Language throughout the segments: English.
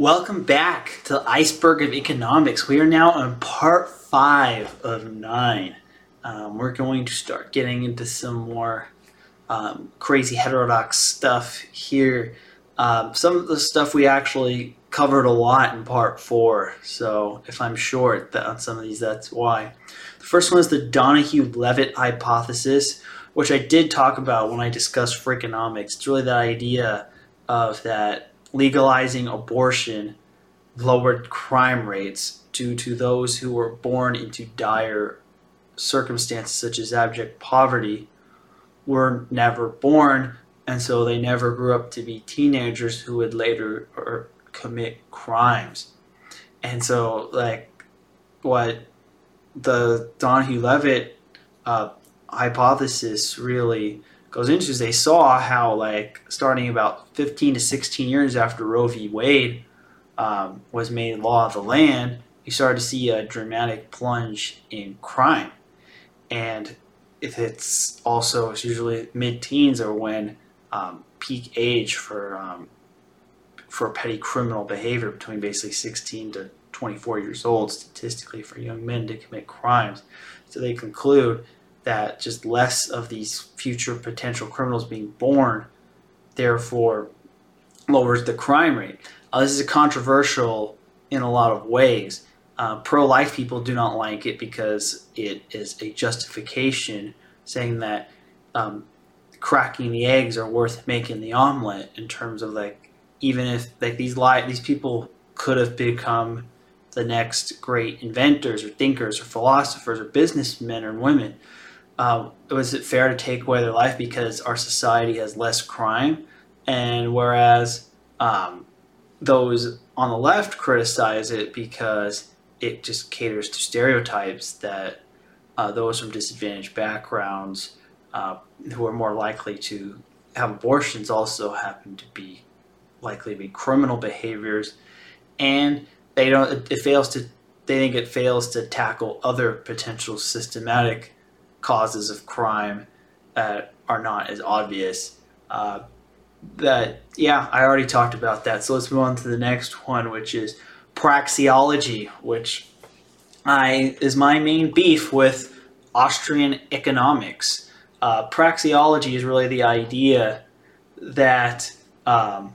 Welcome back to Iceberg of Economics. We are now on part five of nine. Um, we're going to start getting into some more um, crazy heterodox stuff here. Um, some of the stuff we actually covered a lot in part four, so if I'm short on some of these, that's why. The first one is the Donohue Levitt hypothesis, which I did talk about when I discussed Freakonomics. It's really the idea of that legalizing abortion lowered crime rates due to those who were born into dire circumstances such as abject poverty were never born and so they never grew up to be teenagers who would later commit crimes. And so like what the Donohue Levitt uh, hypothesis really goes into is they saw how like starting about 15 to 16 years after Roe v. Wade um, was made law of the land, you started to see a dramatic plunge in crime, and if it's also it's usually mid-teens or when um, peak age for um, for petty criminal behavior between basically 16 to 24 years old statistically for young men to commit crimes. So they conclude that just less of these future potential criminals being born, therefore, lowers the crime rate. Uh, this is controversial in a lot of ways. Uh, Pro life people do not like it because it is a justification saying that um, cracking the eggs are worth making the omelet in terms of like even if like these li- these people could have become the next great inventors or thinkers or philosophers or businessmen or women uh, was it fair to take away their life because our society has less crime? And whereas um, those on the left criticize it because it just caters to stereotypes that uh, those from disadvantaged backgrounds uh, who are more likely to have abortions also happen to be likely to be criminal behaviors and they don't it fails to they think it fails to tackle other potential systematic causes of crime that are not as obvious. Uh, that yeah, I already talked about that. So let's move on to the next one, which is praxeology, which I is my main beef with Austrian economics. Uh, praxeology is really the idea that um,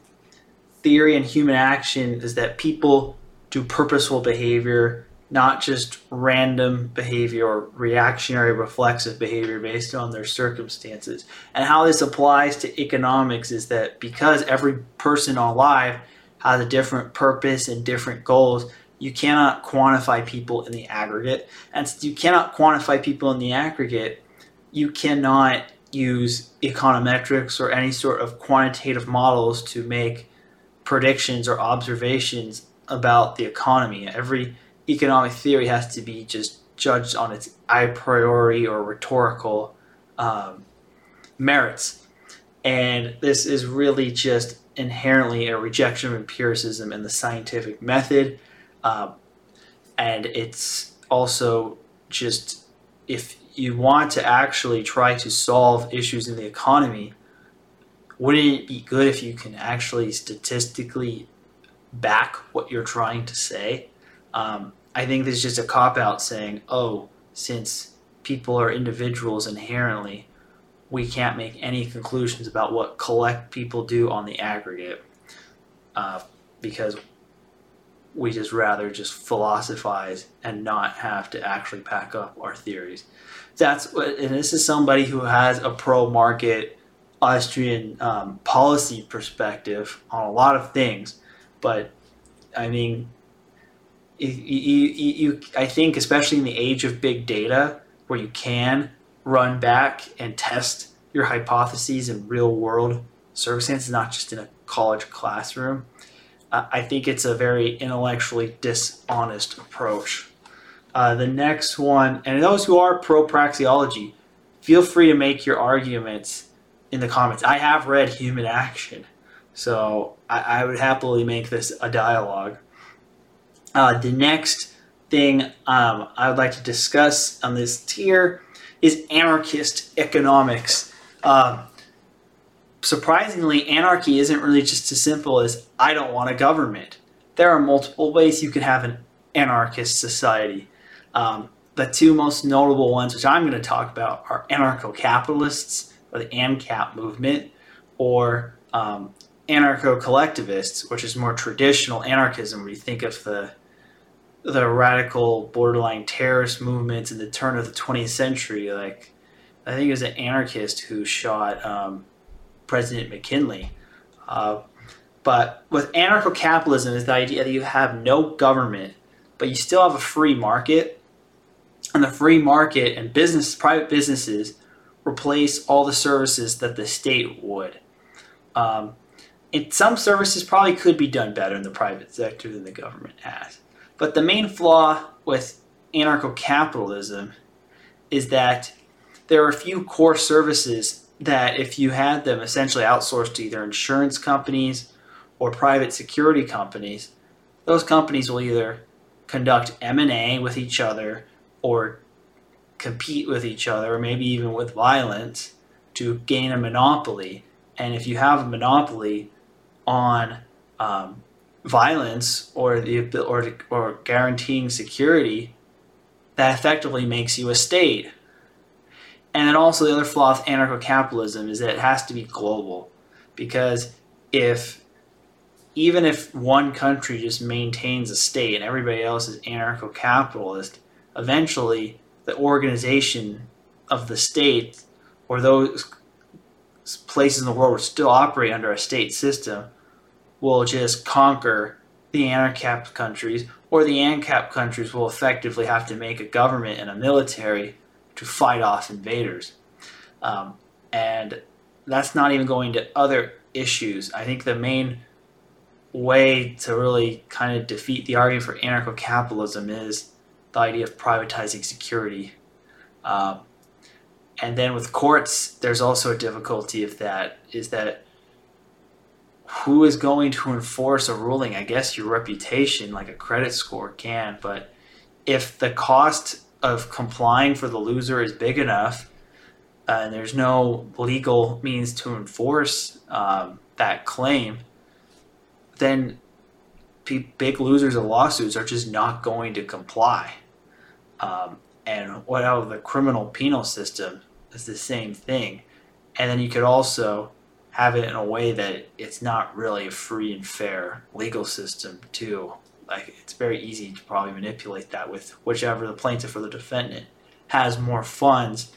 theory and human action is that people do purposeful behavior not just random behavior or reactionary reflexive behavior based on their circumstances. And how this applies to economics is that because every person alive has a different purpose and different goals, you cannot quantify people in the aggregate. And since you cannot quantify people in the aggregate, you cannot use econometrics or any sort of quantitative models to make predictions or observations about the economy. Every economic theory has to be just judged on its a priori or rhetorical um, merits. And this is really just inherently a rejection of empiricism and the scientific method. Um, and it's also just if you want to actually try to solve issues in the economy, wouldn't it be good if you can actually statistically back what you're trying to say? Um, I think this is just a cop out saying, oh, since people are individuals inherently, we can't make any conclusions about what collect people do on the aggregate uh, because we just rather just philosophize and not have to actually pack up our theories. That's what, and this is somebody who has a pro market Austrian um, policy perspective on a lot of things, but I mean, you, you, you, I think, especially in the age of big data, where you can run back and test your hypotheses in real world circumstances, not just in a college classroom, uh, I think it's a very intellectually dishonest approach. Uh, the next one, and those who are pro praxeology, feel free to make your arguments in the comments. I have read Human Action, so I, I would happily make this a dialogue. Uh, the next thing um, I would like to discuss on this tier is anarchist economics. Um, surprisingly, anarchy isn't really just as simple as I don't want a government. there are multiple ways you can have an anarchist society. Um, the two most notable ones, which I'm going to talk about, are anarcho capitalists, or the ANCAP movement, or um, anarcho collectivists, which is more traditional anarchism, where you think of the the radical borderline terrorist movements in the turn of the 20th century. Like, I think it was an anarchist who shot um, President McKinley. Uh, but with anarcho capitalism, is the idea that you have no government, but you still have a free market, and the free market and business, private businesses, replace all the services that the state would. Um, and some services probably could be done better in the private sector than the government has. But the main flaw with anarcho capitalism is that there are a few core services that, if you had them essentially outsourced to either insurance companies or private security companies, those companies will either conduct M&A with each other or compete with each other or maybe even with violence to gain a monopoly. And if you have a monopoly on um, violence or the or or guaranteeing security, that effectively makes you a state. And then also the other flaw of anarcho-capitalism is that it has to be global, because if even if one country just maintains a state and everybody else is anarcho-capitalist, eventually the organization of the state or those places in the world will still operate under a state system will just conquer the ANCAP countries, or the ANCAP countries will effectively have to make a government and a military to fight off invaders. Um, and that's not even going to other issues. I think the main way to really kind of defeat the argument for anarcho capitalism is the idea of privatizing security. Um, and then with courts, there's also a difficulty of that is that who is going to enforce a ruling? I guess your reputation, like a credit score, can. But if the cost of complying for the loser is big enough, uh, and there's no legal means to enforce um, that claim, then big losers of lawsuits are just not going to comply. Um, and what out of the criminal penal system is the same thing. And then you could also have it in a way that it's not really a free and fair legal system too. Like it's very easy to probably manipulate that with whichever the plaintiff or the defendant has more funds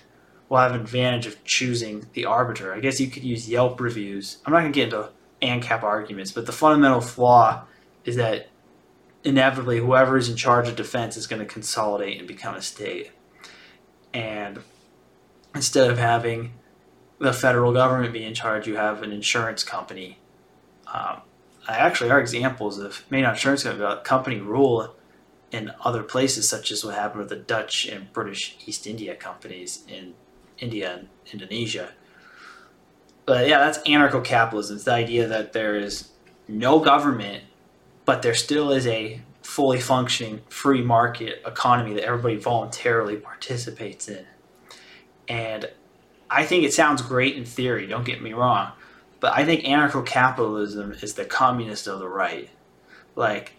will have an advantage of choosing the arbiter. I guess you could use Yelp reviews. I'm not gonna get into ANCAP arguments, but the fundamental flaw is that inevitably whoever is in charge of defense is going to consolidate and become a state. And instead of having the federal government be in charge, you have an insurance company. Um, actually are examples of not insurance company rule in other places, such as what happened with the Dutch and British East India companies in India and Indonesia. But yeah, that's anarcho capitalism. It's the idea that there is no government, but there still is a fully functioning free market economy that everybody voluntarily participates in. And I think it sounds great in theory, don't get me wrong. But I think anarcho capitalism is the communist of the right. Like,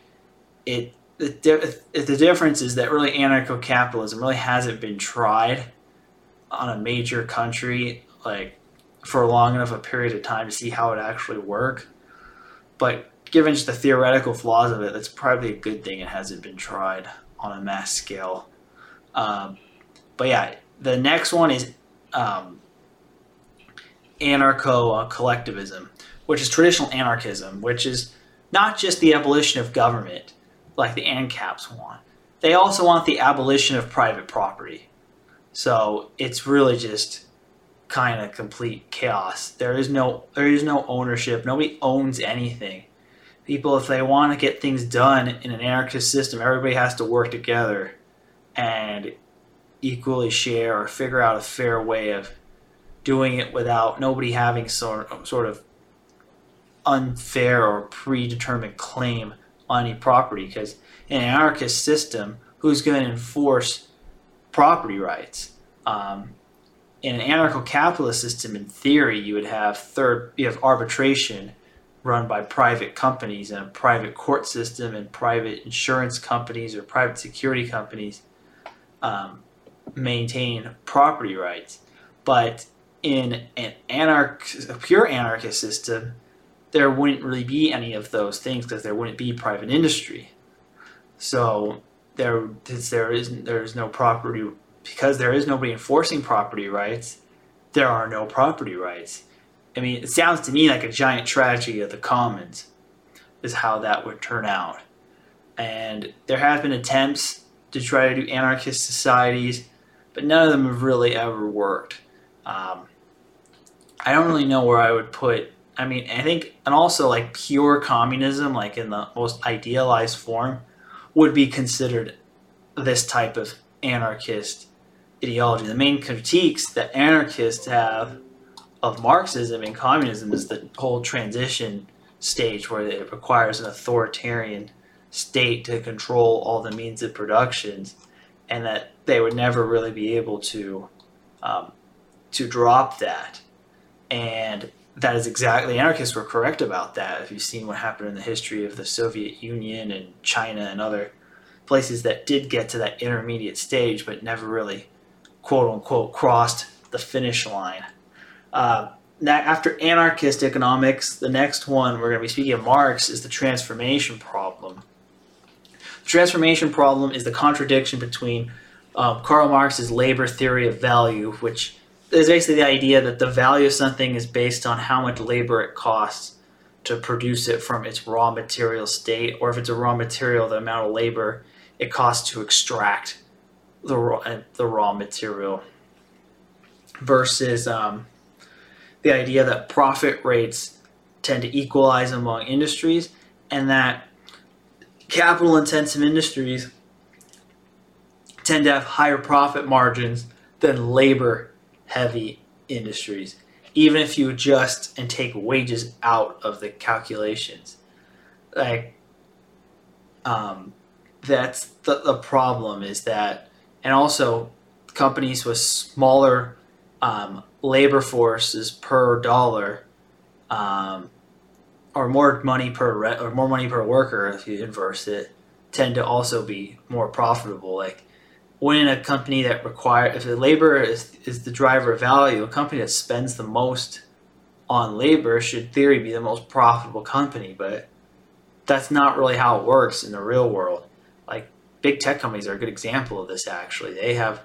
it the, the difference is that really anarcho capitalism really hasn't been tried on a major country like for long enough a period of time to see how it actually work. But given just the theoretical flaws of it, that's probably a good thing it hasn't been tried on a mass scale. Um, but yeah, the next one is um, anarcho collectivism, which is traditional anarchism, which is not just the abolition of government like the ANCAPs want. They also want the abolition of private property. So it's really just kind of complete chaos. There is no there is no ownership. Nobody owns anything. People, if they want to get things done in an anarchist system, everybody has to work together and equally share or figure out a fair way of doing it without nobody having sort sort of unfair or predetermined claim on any property. Because in an anarchist system, who's going to enforce property rights? Um, in an anarcho-capitalist system, in theory, you would have third, you have arbitration, run by private companies and a private court system and private insurance companies or private security companies um, maintain property rights. But in an anarch, a pure anarchist system, there wouldn't really be any of those things because there wouldn't be private industry. So there, there is there is no property because there is nobody enforcing property rights. There are no property rights. I mean, it sounds to me like a giant tragedy of the commons, is how that would turn out. And there have been attempts to try to do anarchist societies, but none of them have really ever worked. Um, I don't really know where I would put. I mean, I think, and also like pure communism, like in the most idealized form, would be considered this type of anarchist ideology. The main critiques that anarchists have of Marxism and communism is the whole transition stage where it requires an authoritarian state to control all the means of productions, and that they would never really be able to um, to drop that. And that is exactly anarchists were correct about that. If you've seen what happened in the history of the Soviet Union and China and other places that did get to that intermediate stage, but never really quote unquote crossed the finish line. Uh, now, after anarchist economics, the next one we're going to be speaking of Marx is the transformation problem. Transformation problem is the contradiction between um, Karl Marx's labor theory of value, which is basically the idea that the value of something is based on how much labor it costs to produce it from its raw material state, or if it's a raw material, the amount of labor it costs to extract the raw, the raw material. Versus um, the idea that profit rates tend to equalize among industries and that capital intensive industries tend to have higher profit margins than labor heavy industries, even if you adjust and take wages out of the calculations. Like, um, that's the, the problem is that, and also companies with smaller um, labor forces per dollar, um, or more money per re- or more money per worker if you inverse it, tend to also be more profitable. Like when a company that require if the labor is, is the driver of value, a company that spends the most on labor should theory be the most profitable company, but that's not really how it works in the real world. Like big tech companies are a good example of this actually. They have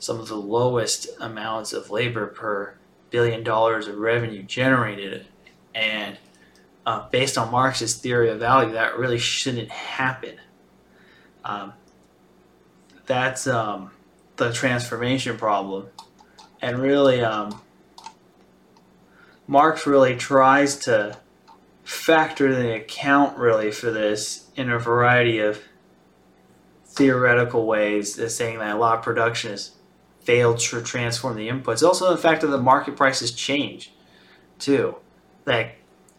some of the lowest amounts of labor per billion dollars of revenue generated. And uh, based on Marx's theory of value, that really shouldn't happen. Um, that's um, the transformation problem. And really, um, Marx really tries to factor the account really for this in a variety of theoretical ways, saying that a lot of production has failed to transform the inputs. Also, the fact that the market prices change, too. Like,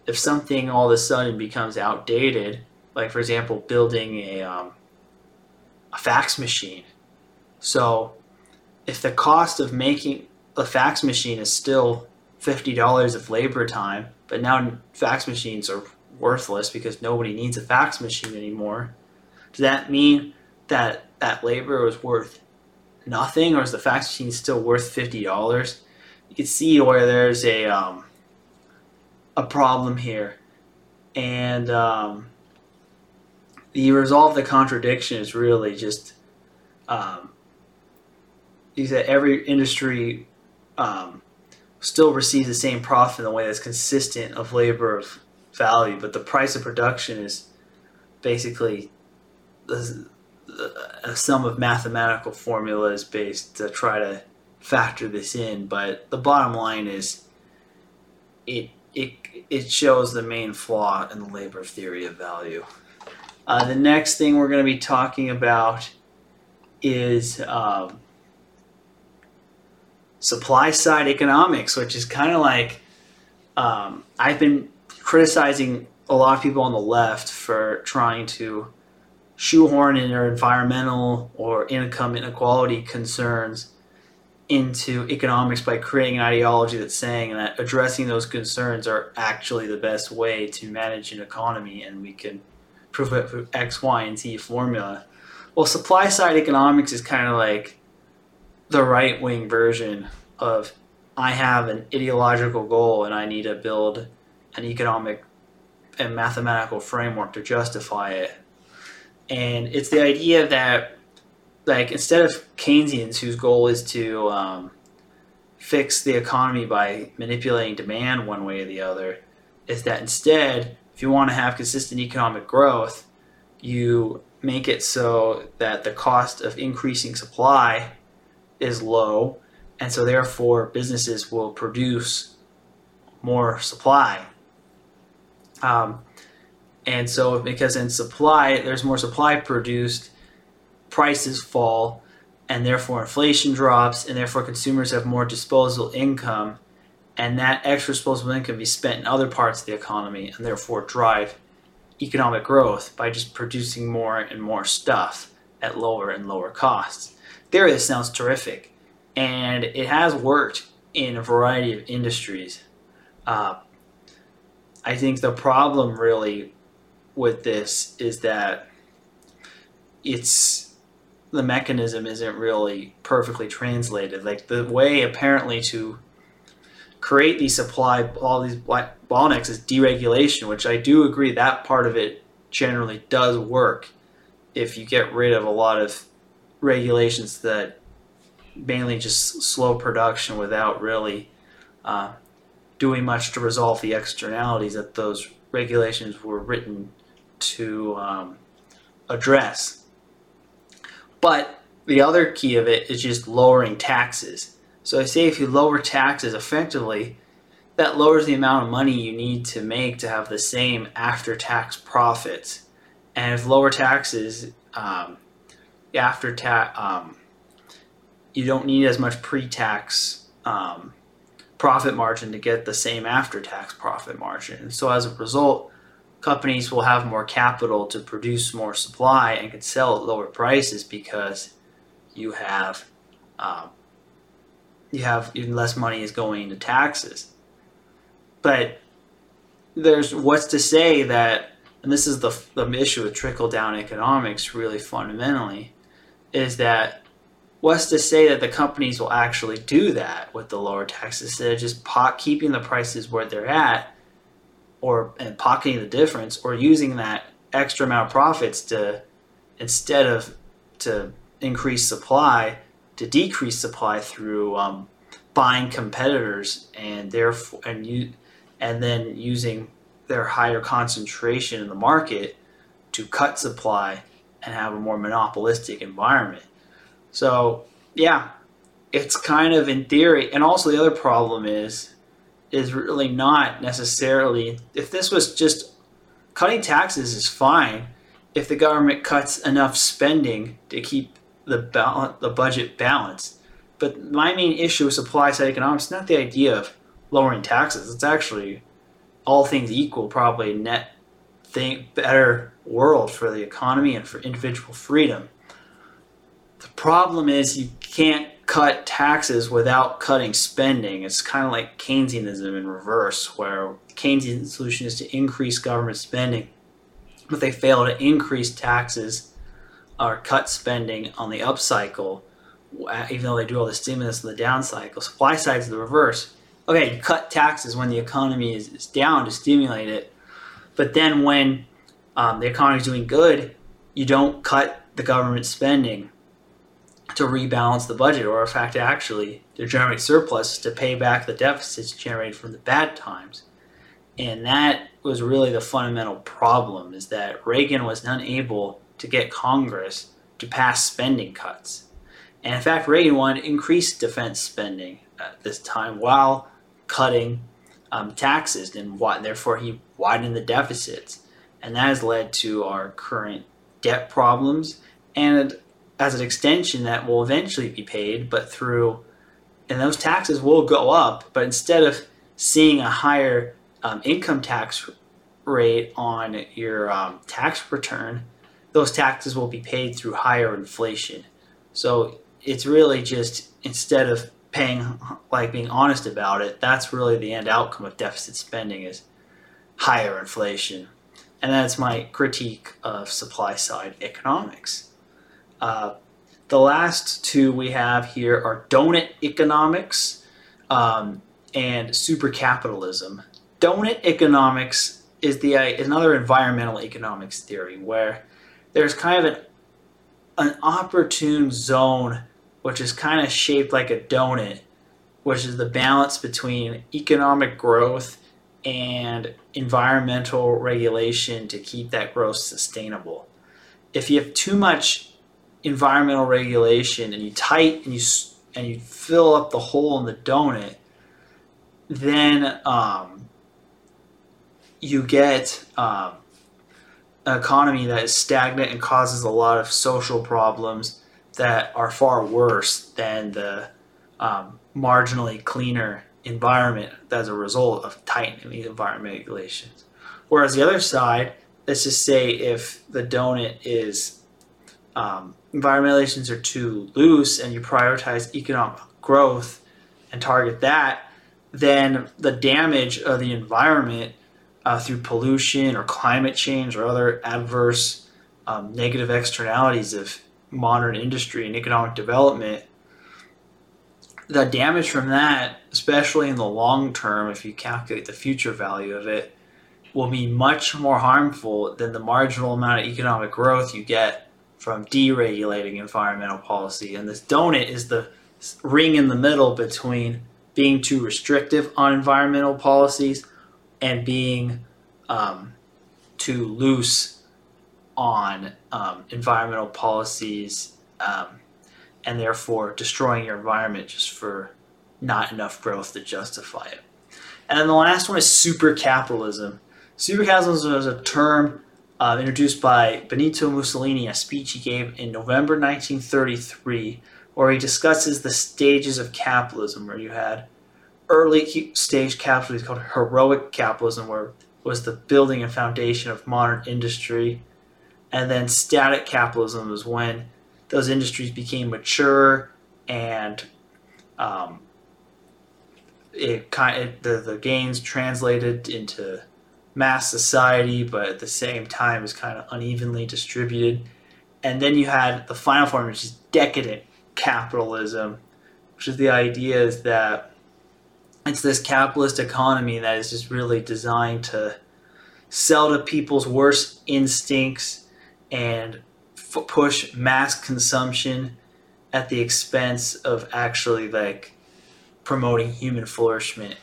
if something all of a sudden becomes outdated, like for example, building a, um, a fax machine. So, if the cost of making a fax machine is still $50 of labor time, but now fax machines are worthless because nobody needs a fax machine anymore, does that mean that that labor was worth nothing, or is the fax machine still worth fifty dollars? You can see where there's a um, a problem here, and um, the resolve the contradiction is really just um, is that every industry um, still receives the same profit in a way that's consistent of labor of value, but the price of production is basically a sum of mathematical formulas based to try to factor this in, but the bottom line is it it it shows the main flaw in the labor theory of value. Uh, the next thing we're going to be talking about is um, supply side economics, which is kind of like um, I've been criticizing a lot of people on the left for trying to shoehorn in their environmental or income inequality concerns into economics by creating an ideology that's saying that addressing those concerns are actually the best way to manage an economy and we can prove it with X, Y, and Z formula. Well, supply side economics is kind of like the right wing version of I have an ideological goal and I need to build an economic and mathematical framework to justify it. And it's the idea that like instead of Keynesians whose goal is to um, fix the economy by manipulating demand one way or the other, is that instead, if you want to have consistent economic growth, you make it so that the cost of increasing supply is low, and so therefore businesses will produce more supply. Um, and so, because in supply, there's more supply produced, prices fall and therefore inflation drops and therefore consumers have more disposable income and that extra disposable income be spent in other parts of the economy and therefore drive economic growth by just producing more and more stuff at lower and lower costs. There, this sounds terrific, and it has worked in a variety of industries. Uh, I think the problem really with this is that it's the mechanism isn't really perfectly translated. Like the way apparently to create these supply all these bottlenecks is deregulation, which I do agree that part of it generally does work if you get rid of a lot of regulations that mainly just slow production without really uh, doing much to resolve the externalities that those regulations were written to um, address. But the other key of it is just lowering taxes. So I say if you lower taxes effectively, that lowers the amount of money you need to make to have the same after tax profits. And if lower taxes, um, after tax, um, you don't need as much pre tax um, profit margin to get the same after tax profit margin. so as a result, companies will have more capital to produce more supply and can sell at lower prices because you have um, you have even less money is going into taxes. But there's what's to say that, and this is the, the issue with trickle down economics really fundamentally, is that what's to say that the companies will actually do that with the lower taxes instead of just pot, keeping the prices where they're at or and pocketing the difference or using that extra amount of profits to instead of to increase supply to decrease supply through um, buying competitors and therefore and you and then using their higher concentration in the market to cut supply and have a more monopolistic environment. So yeah, it's kind of in theory, and also the other problem is is really not necessarily. If this was just cutting taxes is fine if the government cuts enough spending to keep the balance, the budget balanced. But my main issue with supply side economics is not the idea of lowering taxes. It's actually all things equal, probably net thing better world for the economy and for individual freedom. The problem is you can't cut taxes without cutting spending. It's kind of like Keynesianism in reverse, where Keynesian solution is to increase government spending, but they fail to increase taxes or cut spending on the upcycle, even though they do all the stimulus on the down cycle. Supply side is the reverse. Okay, you cut taxes when the economy is, is down to stimulate it, but then when um, the economy is doing good, you don't cut the government spending to rebalance the budget, or in fact, actually to generate surplus to pay back the deficits generated from the bad times. And that was really the fundamental problem: is that Reagan was unable to get Congress to pass spending cuts. And in fact, Reagan wanted to increase defense spending at this time while cutting um, taxes, and therefore he widened the deficits. And that has led to our current debt problems and as an extension that will eventually be paid, but through, and those taxes will go up, but instead of seeing a higher um, income tax rate on your um, tax return, those taxes will be paid through higher inflation. So it's really just instead of paying like being honest about it that's really the end outcome of deficit spending is higher inflation and that's my critique of supply side economics uh, the last two we have here are donut economics um, and super capitalism donut economics is the is another environmental economics theory where there's kind of an an opportune zone which is kind of shaped like a donut, which is the balance between economic growth and environmental regulation to keep that growth sustainable. If you have too much environmental regulation and you tight and you and you fill up the hole in the donut, then um, you get um, an economy that is stagnant and causes a lot of social problems that are far worse than the um, marginally cleaner environment as a result of tightening these environment regulations. Whereas the other side, let's just say if the donut is um, environmental regulations are too loose and you prioritize economic growth and target that, then the damage of the environment uh, through pollution or climate change or other adverse um, negative externalities of modern industry and economic development, the damage from that, especially in the long term, if you calculate the future value of it, will be much more harmful than the marginal amount of economic growth you get from deregulating environmental policy. And this donut is the ring in the middle between being too restrictive on environmental policies and being um, too loose on um, environmental policies um, and therefore destroying your environment just for not enough growth to justify it. And then the last one is super capitalism. Super capitalism is a term uh, introduced by Benito Mussolini, a speech he gave in November 1933, where he discusses the stages of capitalism, where you had early stage capitalism called heroic capitalism, where was the building and foundation of modern industry. And then static capitalism was when those industries became mature and um, it kind of, the, the gains translated into mass society, but at the same time is kind of unevenly distributed. And then you had the final form, which is decadent capitalism, which is the idea is that it's this capitalist economy that is just really designed to sell to people's worst instincts and f- push mass consumption at the expense of actually like promoting human flourishment.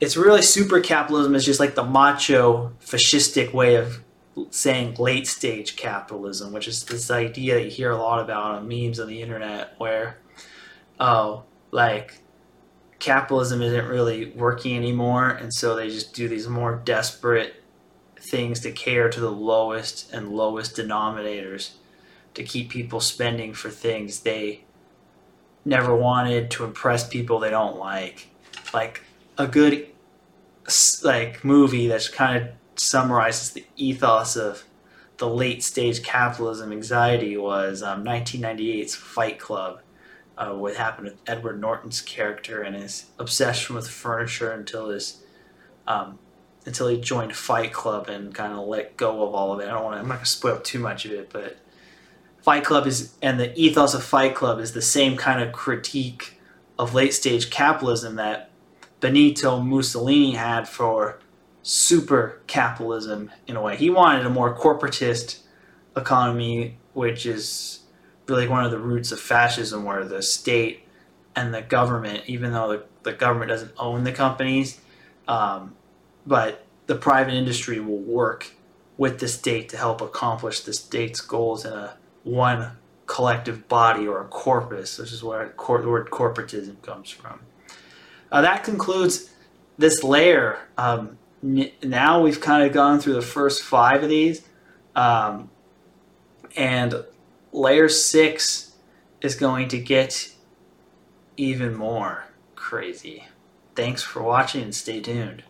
It's really super capitalism is just like the macho fascistic way of saying late stage capitalism, which is this idea that you hear a lot about on memes on the internet where oh like capitalism isn't really working anymore and so they just do these more desperate things to cater to the lowest and lowest denominators to keep people spending for things they never wanted to impress people they don't like. Like a good like movie that kind of summarizes the ethos of the late stage capitalism anxiety was um, 1998's Fight Club uh, what happened with Edward Norton's character and his obsession with furniture until his um, until he joined Fight Club and kind of let go of all of it. I don't want to. I'm not going to spoil too much of it, but Fight Club is and the ethos of Fight Club is the same kind of critique of late stage capitalism that Benito Mussolini had for super capitalism in a way. He wanted a more corporatist economy, which is really one of the roots of fascism, where the state and the government, even though the, the government doesn't own the companies, um, but the private industry will work with the state to help accomplish the state's goals in a one collective body or a corpus, which is where the word corporatism comes from. Uh, that concludes this layer. Um, n- now we've kind of gone through the first five of these, um, and layer six is going to get even more crazy. Thanks for watching and stay tuned.